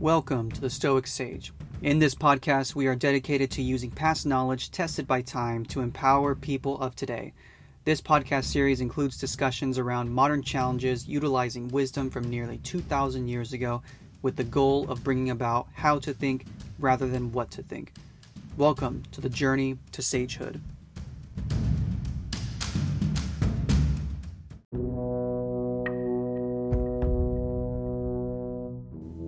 Welcome to the Stoic Sage. In this podcast, we are dedicated to using past knowledge tested by time to empower people of today. This podcast series includes discussions around modern challenges utilizing wisdom from nearly 2,000 years ago with the goal of bringing about how to think rather than what to think. Welcome to the journey to sagehood.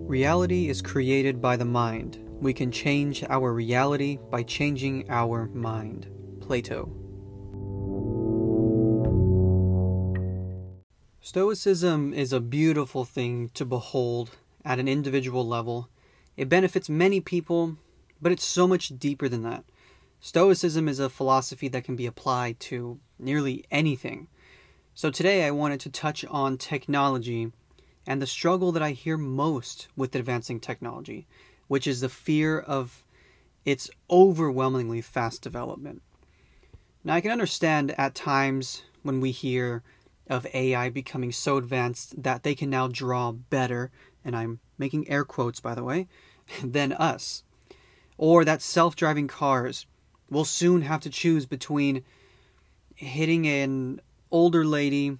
Reality is created by the mind. We can change our reality by changing our mind. Plato. Stoicism is a beautiful thing to behold at an individual level. It benefits many people, but it's so much deeper than that. Stoicism is a philosophy that can be applied to nearly anything. So today I wanted to touch on technology and the struggle that I hear most with advancing technology, which is the fear of its overwhelmingly fast development. Now, I can understand at times when we hear of AI becoming so advanced that they can now draw better, and I'm making air quotes by the way, than us. Or that self driving cars will soon have to choose between hitting an older lady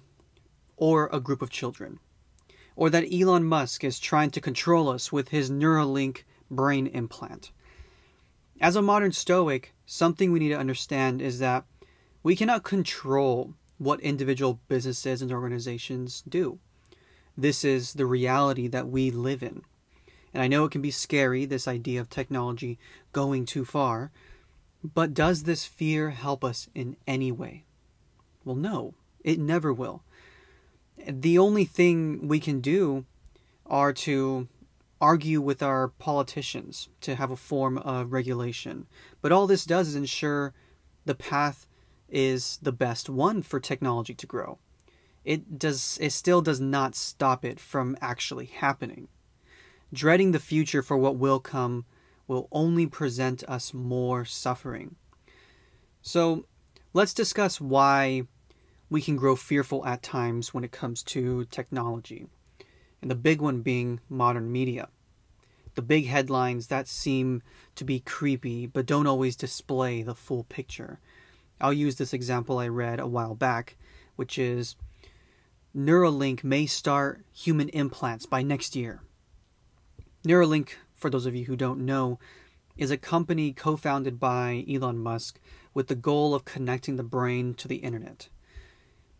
or a group of children or that Elon Musk is trying to control us with his Neuralink brain implant. As a modern Stoic, something we need to understand is that we cannot control what individual businesses and organizations do. This is the reality that we live in. And I know it can be scary, this idea of technology going too far, but does this fear help us in any way? Well, no, it never will the only thing we can do are to argue with our politicians to have a form of regulation. But all this does is ensure the path is the best one for technology to grow. It does it still does not stop it from actually happening. Dreading the future for what will come will only present us more suffering. So, let's discuss why we can grow fearful at times when it comes to technology. And the big one being modern media. The big headlines that seem to be creepy but don't always display the full picture. I'll use this example I read a while back, which is Neuralink may start human implants by next year. Neuralink, for those of you who don't know, is a company co founded by Elon Musk with the goal of connecting the brain to the internet.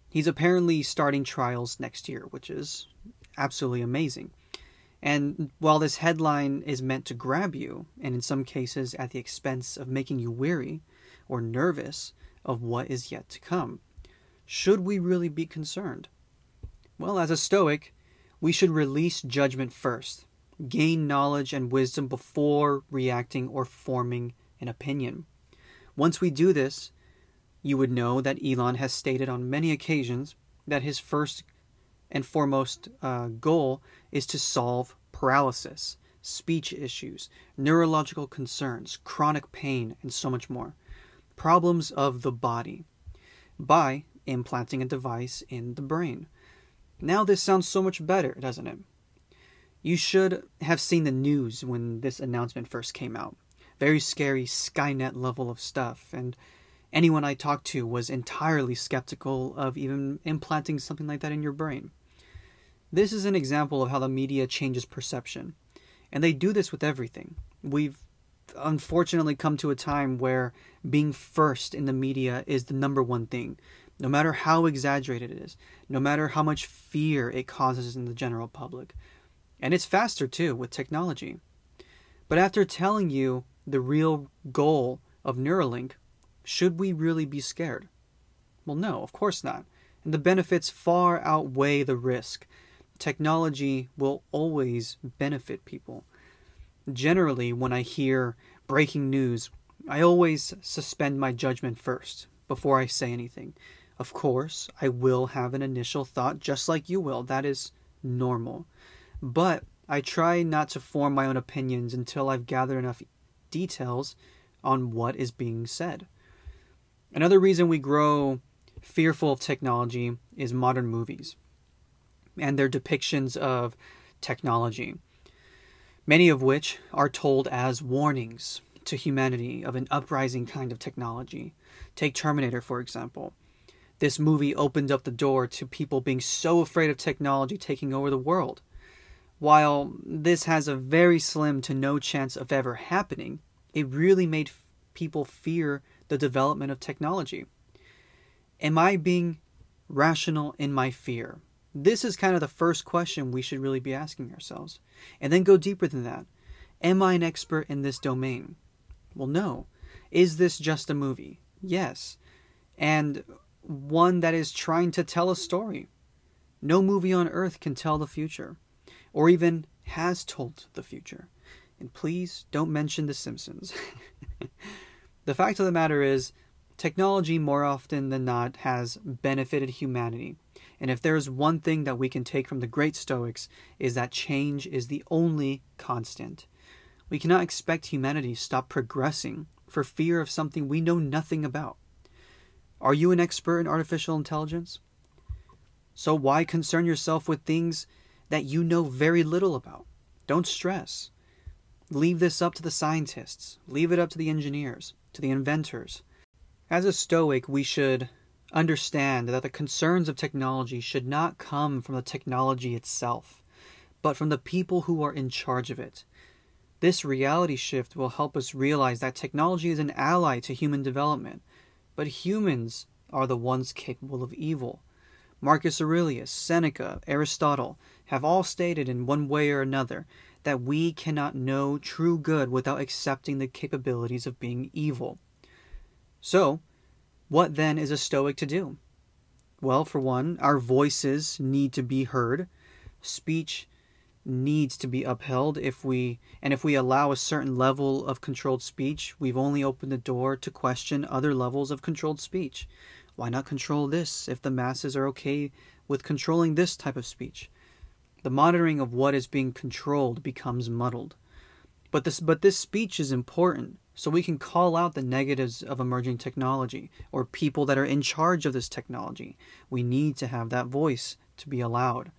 He's apparently starting trials next year, which is absolutely amazing. And while this headline is meant to grab you, and in some cases at the expense of making you weary or nervous of what is yet to come, should we really be concerned? Well, as a Stoic, we should release judgment first, gain knowledge and wisdom before reacting or forming an opinion. Once we do this, you would know that Elon has stated on many occasions that his first and foremost uh, goal is to solve paralysis, speech issues, neurological concerns, chronic pain, and so much more. Problems of the body by implanting a device in the brain. Now, this sounds so much better, doesn't it? You should have seen the news when this announcement first came out. Very scary Skynet level of stuff, and anyone I talked to was entirely skeptical of even implanting something like that in your brain. This is an example of how the media changes perception. And they do this with everything. We've unfortunately come to a time where being first in the media is the number one thing. No matter how exaggerated it is, no matter how much fear it causes in the general public. And it's faster too with technology. But after telling you the real goal of Neuralink, should we really be scared? Well, no, of course not. And the benefits far outweigh the risk. Technology will always benefit people. Generally, when I hear breaking news, I always suspend my judgment first before I say anything. Of course, I will have an initial thought just like you will. That is normal. But I try not to form my own opinions until I've gathered enough details on what is being said. Another reason we grow fearful of technology is modern movies and their depictions of technology. many of which are told as warnings to humanity of an uprising kind of technology. Take Terminator, for example. This movie opened up the door to people being so afraid of technology taking over the world. While this has a very slim to no chance of ever happening, it really made people fear the development of technology. Am I being rational in my fear? This is kind of the first question we should really be asking ourselves. And then go deeper than that. Am I an expert in this domain? Well, no. Is this just a movie? Yes. And one that is trying to tell a story. No movie on earth can tell the future, or even has told the future. And please don't mention The Simpsons. the fact of the matter is, technology more often than not has benefited humanity. And if there is one thing that we can take from the great Stoics, is that change is the only constant. We cannot expect humanity to stop progressing for fear of something we know nothing about. Are you an expert in artificial intelligence? So why concern yourself with things that you know very little about? Don't stress. Leave this up to the scientists. Leave it up to the engineers, to the inventors. As a Stoic, we should understand that the concerns of technology should not come from the technology itself, but from the people who are in charge of it. This reality shift will help us realize that technology is an ally to human development but humans are the ones capable of evil. Marcus Aurelius, Seneca, Aristotle have all stated in one way or another that we cannot know true good without accepting the capabilities of being evil. So, what then is a Stoic to do? Well, for one, our voices need to be heard. Speech needs to be upheld if we and if we allow a certain level of controlled speech we've only opened the door to question other levels of controlled speech why not control this if the masses are okay with controlling this type of speech the monitoring of what is being controlled becomes muddled. But this but this speech is important so we can call out the negatives of emerging technology or people that are in charge of this technology. We need to have that voice to be allowed.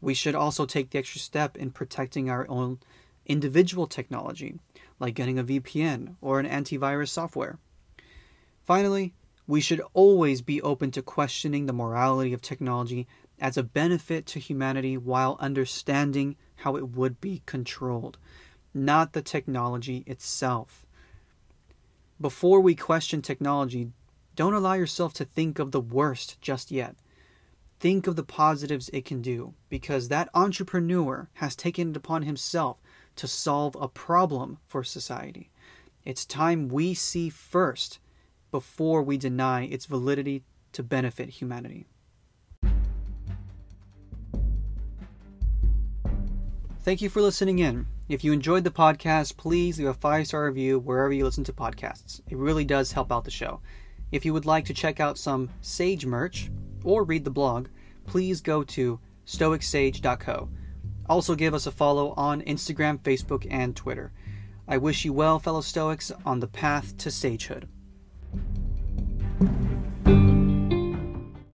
We should also take the extra step in protecting our own individual technology, like getting a VPN or an antivirus software. Finally, we should always be open to questioning the morality of technology as a benefit to humanity while understanding how it would be controlled, not the technology itself. Before we question technology, don't allow yourself to think of the worst just yet think of the positives it can do because that entrepreneur has taken it upon himself to solve a problem for society. It's time we see first before we deny its validity to benefit humanity. Thank you for listening in. If you enjoyed the podcast, please leave a five star review wherever you listen to podcasts. It really does help out the show. If you would like to check out some Sage merch, or read the blog, please go to stoicsage.co. Also, give us a follow on Instagram, Facebook, and Twitter. I wish you well, fellow Stoics, on the path to sagehood.